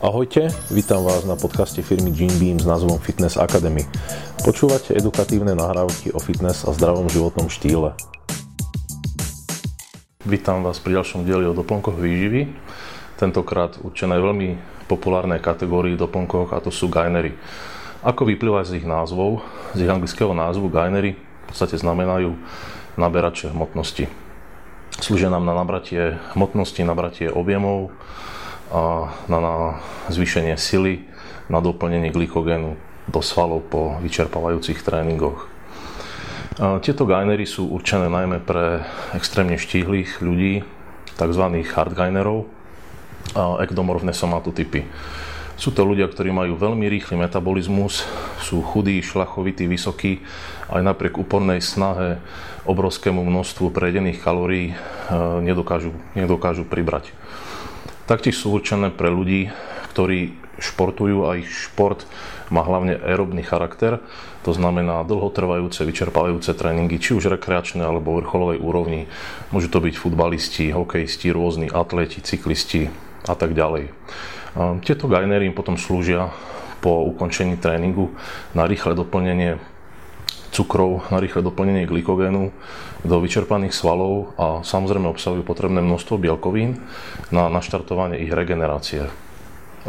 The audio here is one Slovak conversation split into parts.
Ahojte, vítam vás na podcaste firmy Gene Beam s názvom Fitness Academy. Počúvate edukatívne nahrávky o fitness a zdravom životnom štýle. Vítam vás pri ďalšom dieli o doplnkoch výživy. Tentokrát určené veľmi populárnej kategórii doplnkoch a to sú gainery. Ako vyplýva z ich názvov, z ich anglického názvu gainery v podstate znamenajú naberače hmotnosti. Slúžia nám na nabratie hmotnosti, nabratie objemov, a na, na zvýšenie sily, na doplnenie glykogénu do svalov po vyčerpávajúcich tréningoch. Tieto gainery sú určené najmä pre extrémne štíhlych ľudí, tzv. hardgainerov, ekdomorfné somatotypy. Sú to ľudia, ktorí majú veľmi rýchly metabolizmus, sú chudí, šlachovití, vysokí, aj napriek úpornej snahe obrovskému množstvu prejedených kalórií nedokážu, nedokážu pribrať. Taktiež sú určené pre ľudí, ktorí športujú a ich šport má hlavne aerobný charakter, to znamená dlhotrvajúce, vyčerpávajúce tréningy, či už rekreačné alebo vrcholovej úrovni. Môžu to byť futbalisti, hokejisti, rôzni atleti, cyklisti a tak ďalej. Tieto gainery im potom slúžia po ukončení tréningu na rýchle doplnenie cukrov na rýchle doplnenie glykogénu do vyčerpaných svalov a samozrejme obsahujú potrebné množstvo bielkovín na naštartovanie ich regenerácie.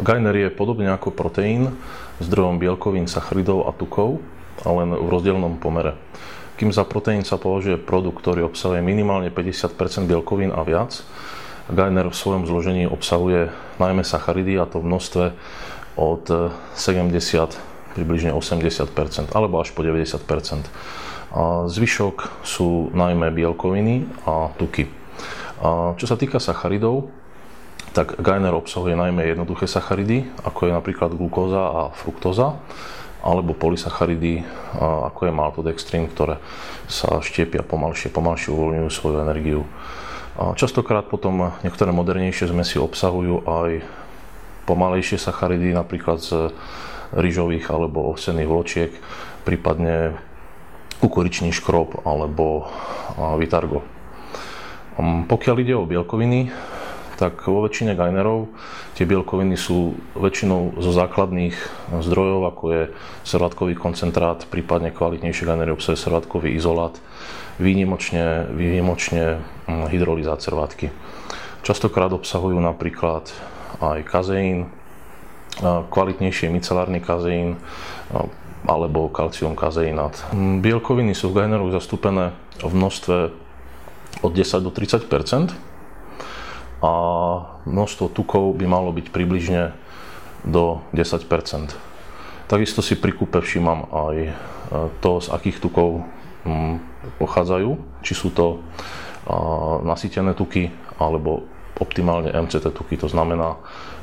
Gainer je podobne ako proteín zdrojom bielkovín, sacharidov a tukov, ale len v rozdielnom pomere. Kým za proteín sa považuje produkt, ktorý obsahuje minimálne 50% bielkovín a viac, Gainer v svojom zložení obsahuje najmä sacharidy a to v množstve od 70 približne 80%, alebo až po 90%. A zvyšok sú najmä bielkoviny a tuky. A čo sa týka sacharidov, tak Gainer obsahuje najmä jednoduché sacharidy, ako je napríklad glukóza a fruktóza, alebo polysacharidy, ako je maltodextrin, ktoré sa štiepia pomalšie, pomalšie uvoľňujú svoju energiu. A častokrát potom niektoré modernejšie zmesi obsahujú aj pomalejšie sacharidy, napríklad z rýžových alebo ovsených vločiek, prípadne kukuričný škrob alebo vitargo. Pokiaľ ide o bielkoviny, tak vo väčšine gainerov tie bielkoviny sú väčšinou zo základných zdrojov, ako je servátkový koncentrát, prípadne kvalitnejšie gainery obsahuje servátkový izolát, výnimočne, výnimočne um, hydrolizát servátky. Častokrát obsahujú napríklad aj kazeín, kvalitnejšie micelárny kazeín alebo kalcium kazeinát. Bielkoviny sú v gaineroch zastúpené v množstve od 10 do 30% a množstvo tukov by malo byť približne do 10% Takisto si pri kúpe všímam aj e, to, z akých tukov pochádzajú, či sú to nasýtené tuky alebo optimálne MCT tuky, to znamená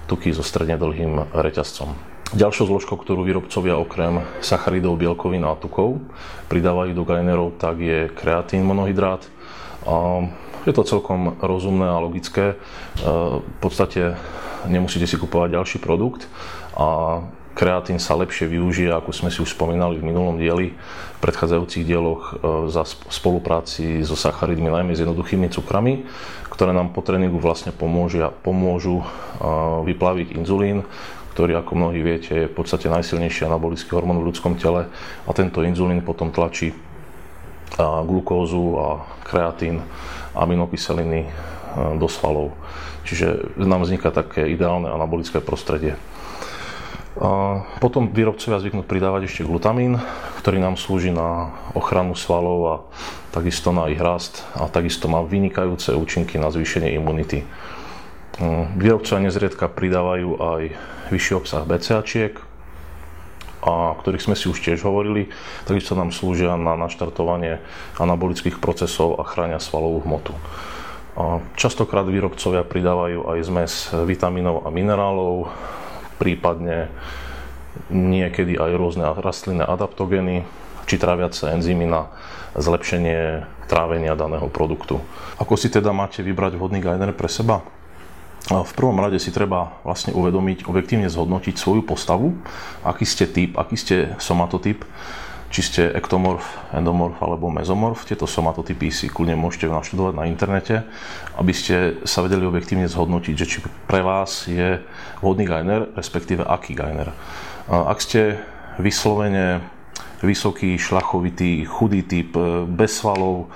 tuky so stredne dlhým reťazcom. Ďalšou zložkou, ktorú výrobcovia okrem sacharidov, bielkovín a tukov pridávajú do gainerov, tak je kreatín monohydrát. Je to celkom rozumné a logické. V podstate nemusíte si kupovať ďalší produkt a kreatín sa lepšie využije, ako sme si už spomínali v minulom dieli, v predchádzajúcich dieloch e, za spolupráci so sacharidmi, najmä s jednoduchými cukrami, ktoré nám po tréningu vlastne pomôžu, pomôžu e, vyplaviť inzulín, ktorý, ako mnohí viete, je v podstate najsilnejší anabolický hormón v ľudskom tele a tento inzulín potom tlačí glukózu a kreatín, aminokyseliny e, do svalov. Čiže nám vzniká také ideálne anabolické prostredie. Potom výrobcovia zvyknú pridávať ešte glutamín, ktorý nám slúži na ochranu svalov a takisto na ich rast a takisto má vynikajúce účinky na zvýšenie imunity. Mm, výrobcovia nezriedka pridávajú aj vyšší obsah BCAčiek, a ktorých sme si už tiež hovorili, takisto nám slúžia na naštartovanie anabolických procesov a chránia svalovú hmotu. A častokrát výrobcovia pridávajú aj zmes vitamínov a minerálov, prípadne niekedy aj rôzne rastlinné adaptogény, či tráviace enzymy na zlepšenie trávenia daného produktu. Ako si teda máte vybrať vhodný gainer pre seba? V prvom rade si treba vlastne uvedomiť, objektívne zhodnotiť svoju postavu, aký ste typ, aký ste somatotyp, či ste ektomorf, endomorf alebo mezomorf. Tieto somatotypy si kľudne môžete naštudovať na internete, aby ste sa vedeli objektívne zhodnotiť, že či pre vás je vhodný gajner, respektíve aký gajner. Ak ste vyslovene vysoký, šlachovitý, chudý typ, bez svalov,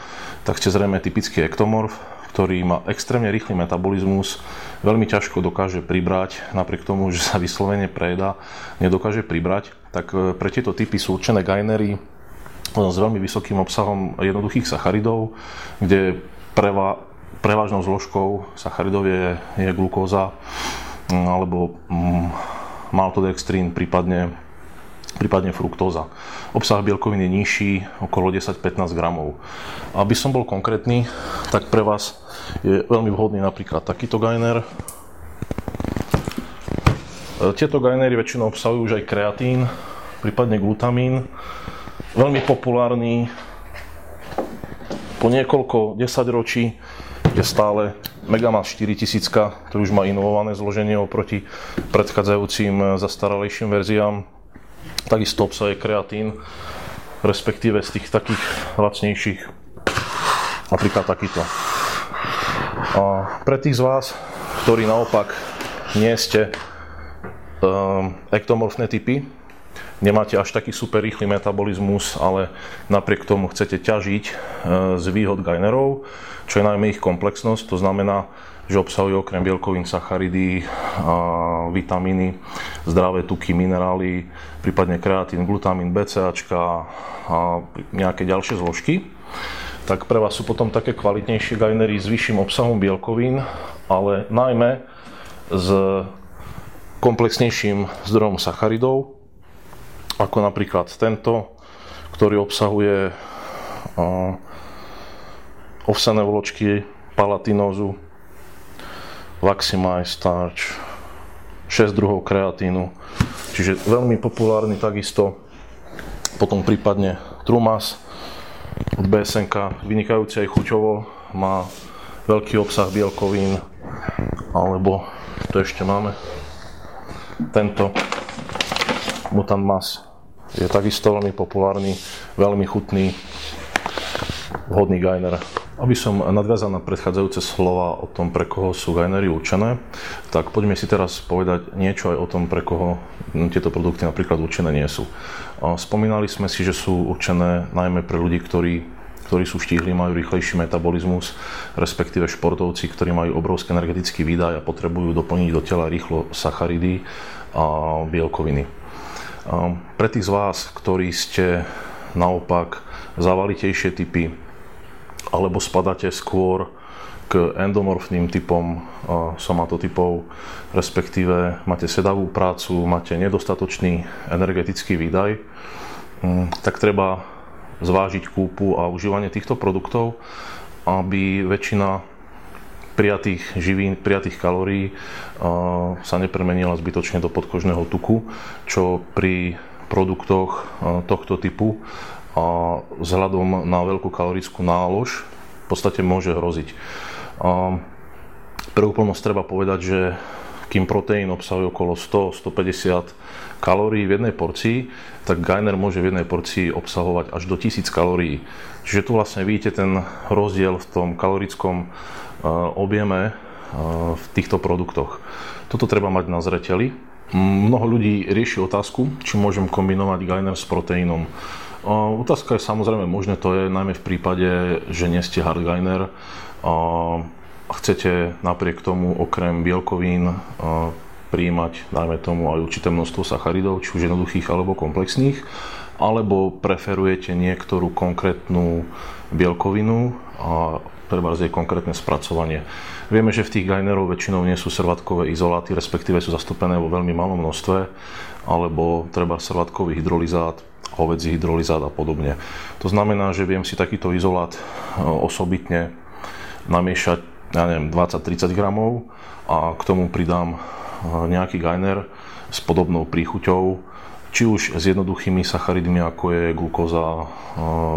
tak ste zrejme typický ektomorf, ktorý má extrémne rýchly metabolizmus, veľmi ťažko dokáže pribrať, napriek tomu, že sa vyslovene prejeda, nedokáže pribrať, tak e, pre tieto typy sú určené gainery s veľmi vysokým obsahom jednoduchých sacharidov, kde preva, prevažnou zložkou sacharidov je, je glukóza mm, alebo mm, maltodextrín, prípadne prípadne fruktóza. Obsah bielkovín je nižší, okolo 10-15 gramov. Aby som bol konkrétny, tak pre vás je veľmi vhodný napríklad takýto gainer. Tieto gainery väčšinou obsahujú už aj kreatín, prípadne glutamín. Veľmi populárny po niekoľko desaťročí je stále Megamas 4000, ktorý už má inovované zloženie oproti predchádzajúcim zastaralejším verziám Takisto obsahuje kreatín, respektíve z tých takých lacnejších, napríklad takýto. A pre tých z vás, ktorí naopak nie ste um, ektomorfné typy, nemáte až taký super rýchly metabolizmus, ale napriek tomu chcete ťažiť uh, z výhod gainerov, čo je najmä ich komplexnosť, to znamená, že obsahuje okrem bielkovín, sacharidy, a vitamíny, zdravé tuky, minerály, prípadne kreatín, glutamín, BCAčka a nejaké ďalšie zložky. Tak pre vás sú potom také kvalitnejšie gainery s vyšším obsahom bielkovín, ale najmä s komplexnejším zdrojom sacharidov, ako napríklad tento, ktorý obsahuje ovsené vločky, palatinózu, Vaximize Starch, 6 druhov kreatínu, čiže veľmi populárny takisto. Potom prípadne Trumas od BSNK, vynikajúci aj chuťovo, má veľký obsah bielkovín, alebo to ešte máme, tento Mutant Mas je takisto veľmi populárny, veľmi chutný, vhodný gajner. Aby som nadviazal na predchádzajúce slova o tom, pre koho sú gainery určené, tak poďme si teraz povedať niečo aj o tom, pre koho tieto produkty napríklad určené nie sú. Spomínali sme si, že sú určené najmä pre ľudí, ktorí ktorí sú štíhli, majú rýchlejší metabolizmus, respektíve športovci, ktorí majú obrovský energetický výdaj a potrebujú doplniť do tela rýchlo sacharidy a bielkoviny. Pre tých z vás, ktorí ste naopak zavalitejšie typy, alebo spadáte skôr k endomorfným typom somatotypov, respektíve máte sedavú prácu, máte nedostatočný energetický výdaj, mm, tak treba zvážiť kúpu a užívanie týchto produktov, aby väčšina prijatých živín, prijatých kalórií sa nepremenila zbytočne do podkožného tuku, čo pri produktoch tohto typu a vzhľadom na veľkú kalorickú nálož v podstate môže hroziť. A pre úplnosť treba povedať, že kým proteín obsahuje okolo 100-150 kalórií v jednej porcii, tak gainer môže v jednej porcii obsahovať až do 1000 kalórií. Čiže tu vlastne vidíte ten rozdiel v tom kalorickom objeme v týchto produktoch. Toto treba mať na zreteli. Mnoho ľudí rieši otázku, či môžem kombinovať gainer s proteínom. Otázka je samozrejme možné, to je najmä v prípade, že nie ste hardgainer a chcete napriek tomu okrem bielkovín príjmať, dajme tomu, aj určité množstvo sacharidov, či už jednoduchých alebo komplexných, alebo preferujete niektorú konkrétnu bielkovinu a treba jej konkrétne spracovanie. Vieme, že v tých gainerov väčšinou nie sú servatkové izoláty, respektíve sú zastúpené vo veľmi malom množstve, alebo treba servatkový hydrolizát, hovedzí hydrolizát a podobne. To znamená, že viem si takýto izolát e, osobitne namiešať, ja neviem, 20-30 gramov a k tomu pridám e, nejaký gainer s podobnou príchuťou, či už s jednoduchými sacharidmi, ako je glukóza, e,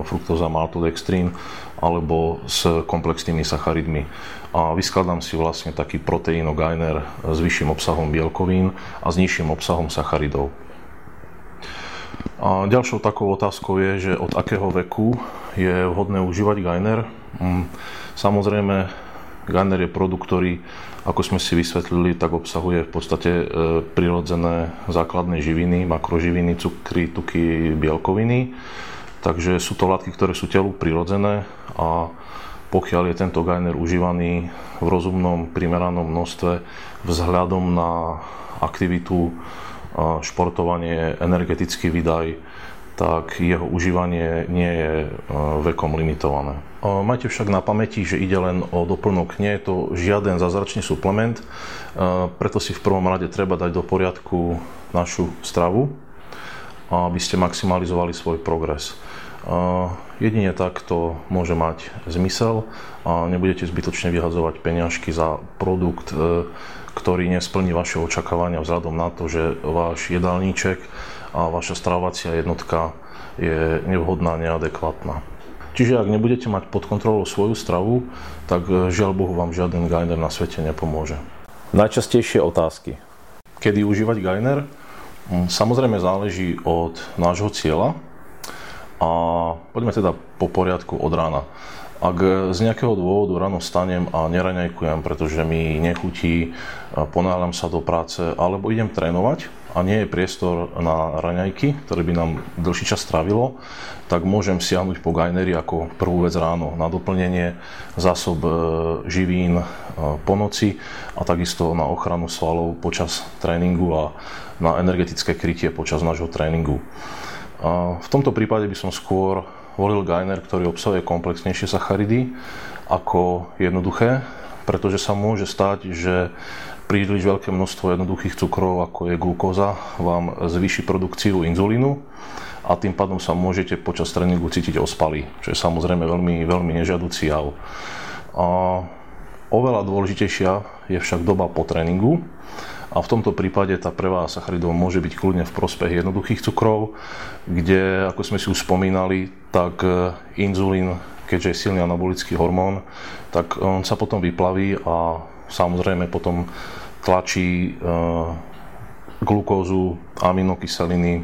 fruktóza, maltodextrín, alebo s komplexnými sacharidmi. A vyskladám si vlastne taký proteínogainer s vyšším obsahom bielkovín a s nižším obsahom sacharidov. A ďalšou takou otázkou je, že od akého veku je vhodné užívať Gainer. Mm, samozrejme, Gainer je produkt, ktorý, ako sme si vysvetlili, tak obsahuje v podstate e, prirodzené základné živiny, makroživiny, cukry, tuky, bielkoviny. Takže sú to látky, ktoré sú telu prirodzené a pokiaľ je tento Gainer užívaný v rozumnom, primeranom množstve vzhľadom na aktivitu športovanie, energetický výdaj, tak jeho užívanie nie je e, vekom limitované. Majte však na pamäti, že ide len o doplnok, nie je to žiaden zázračný suplement, e, preto si v prvom rade treba dať do poriadku našu stravu, aby ste maximalizovali svoj progres. E, jedine tak to môže mať zmysel a nebudete zbytočne vyhazovať peňažky za produkt, ktorý nesplní vaše očakávania vzhľadom na to, že váš jedálniček a vaša stravovacia jednotka je nevhodná, neadekvátna. Čiže ak nebudete mať pod kontrolou svoju stravu, tak e, žiaľ Bohu vám žiaden gainer na svete nepomôže. Najčastejšie otázky. Kedy užívať gainer? Mm, samozrejme záleží od nášho cieľa a poďme teda po poriadku od rána. Ak z nejakého dôvodu ráno stanem a neraňajkujem, pretože mi nechutí, ponáhľam sa do práce, alebo idem trénovať a nie je priestor na raňajky, ktoré by nám dlhší čas strávilo, tak môžem siahnuť po gajneri ako prvú vec ráno na doplnenie zásob e, živín e, po noci a takisto na ochranu svalov počas tréningu a na energetické krytie počas nášho tréningu. V tomto prípade by som skôr volil Gainer, ktorý obsahuje komplexnejšie sacharidy ako jednoduché, pretože sa môže stať, že príliš veľké množstvo jednoduchých cukrov, ako je glukóza, vám zvýši produkciu inzulínu a tým pádom sa môžete počas tréningu cítiť ospalí, čo je samozrejme veľmi, veľmi nežiaducí jav. A oveľa dôležitejšia je však doba po tréningu, a v tomto prípade tá preváha sacharidov môže byť kľudne v prospech jednoduchých cukrov, kde, ako sme si už spomínali, tak e, inzulín, keďže je silný anabolický hormón, tak on sa potom vyplaví a samozrejme potom tlačí e, glukózu, aminokyseliny, e,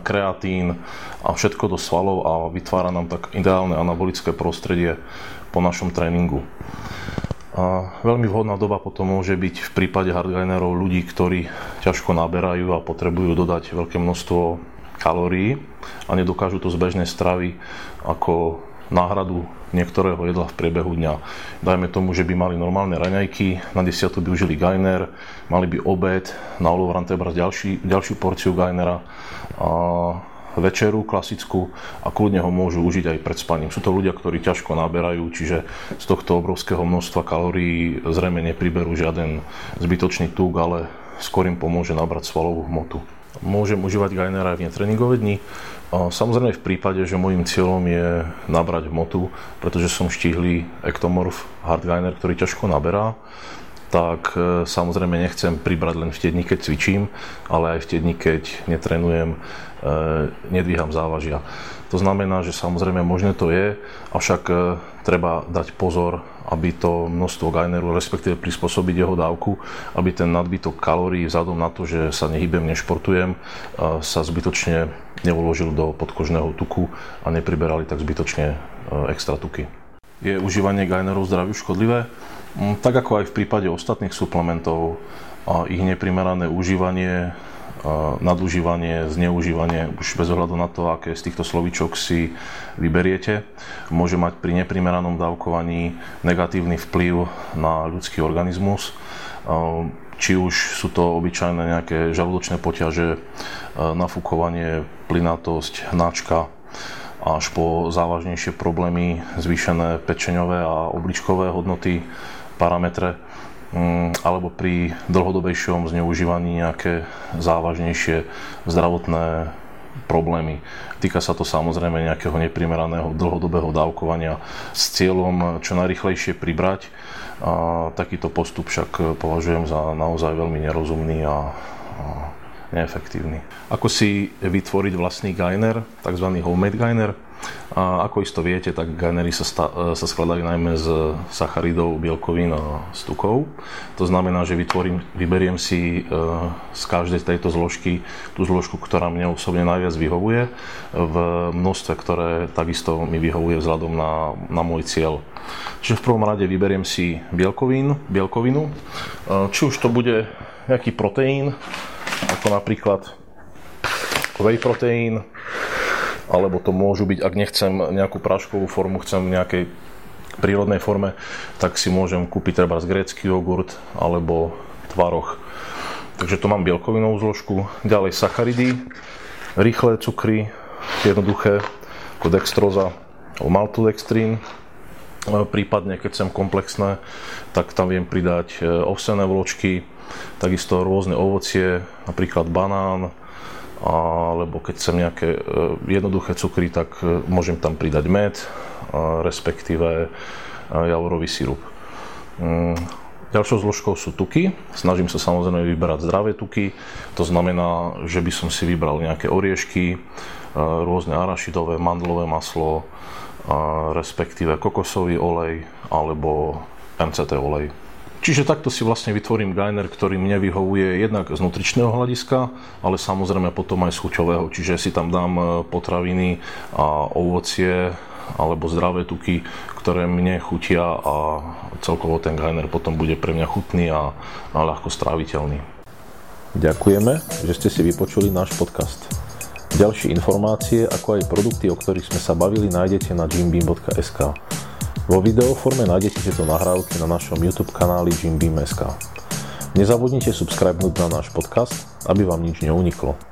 kreatín a všetko do svalov a vytvára nám tak ideálne anabolické prostredie po našom tréningu. A veľmi vhodná doba potom môže byť v prípade hardlinerov ľudí, ktorí ťažko naberajú a potrebujú dodať veľké množstvo kalórií a nedokážu to z bežnej stravy ako náhradu niektorého jedla v priebehu dňa. Dajme tomu, že by mali normálne raňajky, na desiatu by užili gajner, mali by obed, na olovrante brať ďalší, ďalšiu porciu gajnera a večeru klasickú a kľudne ho môžu užiť aj pred spaním. Sú to ľudia, ktorí ťažko naberajú, čiže z tohto obrovského množstva kalórií zrejme nepriberú žiaden zbytočný tuk, ale skôr im pomôže nabrať svalovú hmotu. Môžem užívať Gainera aj v netreningové dni. Samozrejme v prípade, že môjim cieľom je nabrať hmotu, pretože som štíhly ektomorf hardgainer, ktorý ťažko naberá, tak e, samozrejme nechcem pribrať len v tie dni, keď cvičím, ale aj v tie dni, keď netrenujem, e, nedvíham závažia. To znamená, že samozrejme možné to je, avšak e, treba dať pozor, aby to množstvo gaineru, respektíve prispôsobiť jeho dávku, aby ten nadbytok kalórií vzhľadom na to, že sa nehybem, nešportujem, sa zbytočne neuložil do podkožného tuku a nepriberali tak zbytočne extra tuky. Je užívanie gainerov zdraviu škodlivé? Mm, tak ako aj v prípade ostatných suplementov, ich neprimerané užívanie, nadužívanie, zneužívanie, už bez ohľadu na to, aké z týchto slovíčok si vyberiete, môže mať pri neprimeranom dávkovaní negatívny vplyv na ľudský organizmus. Či už sú to obyčajné nejaké žalúdočné poťaže, nafúkovanie, plynatosť, hnačka, až po závažnejšie problémy, zvýšené pečeňové a obličkové hodnoty, parametre, mm, alebo pri dlhodobejšom zneužívaní nejaké závažnejšie zdravotné problémy. Týka sa to samozrejme nejakého neprimeraného dlhodobého dávkovania s cieľom čo najrychlejšie pribrať. A takýto postup však považujem za naozaj veľmi nerozumný a, a neefektívny. Ako si vytvoriť vlastný gainer, tzv. homemade gainer? A ako isto viete, tak gainery sa, sta- sa skladajú najmä z sacharidov, bielkovín a z tukov. To znamená, že vytvorím, vyberiem si z každej tejto zložky tú zložku, ktorá mne osobne najviac vyhovuje v množstve, ktoré takisto mi vyhovuje vzhľadom na, na môj cieľ. Čiže v prvom rade vyberiem si bielkovín, bielkovinu, či už to bude nejaký proteín, ako napríklad whey proteín, alebo to môžu byť, ak nechcem nejakú práškovú formu, chcem v nejakej prírodnej forme, tak si môžem kúpiť treba z grécky jogurt alebo tvaroch. Takže to mám bielkovinovú zložku. Ďalej sacharidy, rýchle cukry, jednoduché, ako dextroza alebo maltodextrín. Prípadne, keď chcem komplexné, tak tam viem pridať e, ovsené vločky, takisto rôzne ovocie, napríklad banán, alebo keď chcem nejaké e, jednoduché cukry, tak e, môžem tam pridať med, respektíve e, javorový sirup. Mm, ďalšou zložkou sú tuky. Snažím sa samozrejme vyberať zdravé tuky. To znamená, že by som si vybral nejaké oriešky, rôzne arašidové, mandlové maslo, respektíve kokosový olej alebo MCT olej. Čiže takto si vlastne vytvorím gainer, ktorý mne vyhovuje jednak z nutričného hľadiska, ale samozrejme potom aj z chuťového. Čiže si tam dám e, potraviny a ovocie alebo zdravé tuky, ktoré mne chutia a celkovo ten gainer potom bude pre mňa chutný a, a ľahko stráviteľný. Ďakujeme, že ste si vypočuli náš podcast. Ďalšie informácie, ako aj produkty, o ktorých sme sa bavili, nájdete na jimbeam.sk. Vo videoforme nájdete tieto nahrávky na našom YouTube kanáli Jim Beam.sk. Nezabudnite subscribenúť na náš podcast, aby vám nič neuniklo.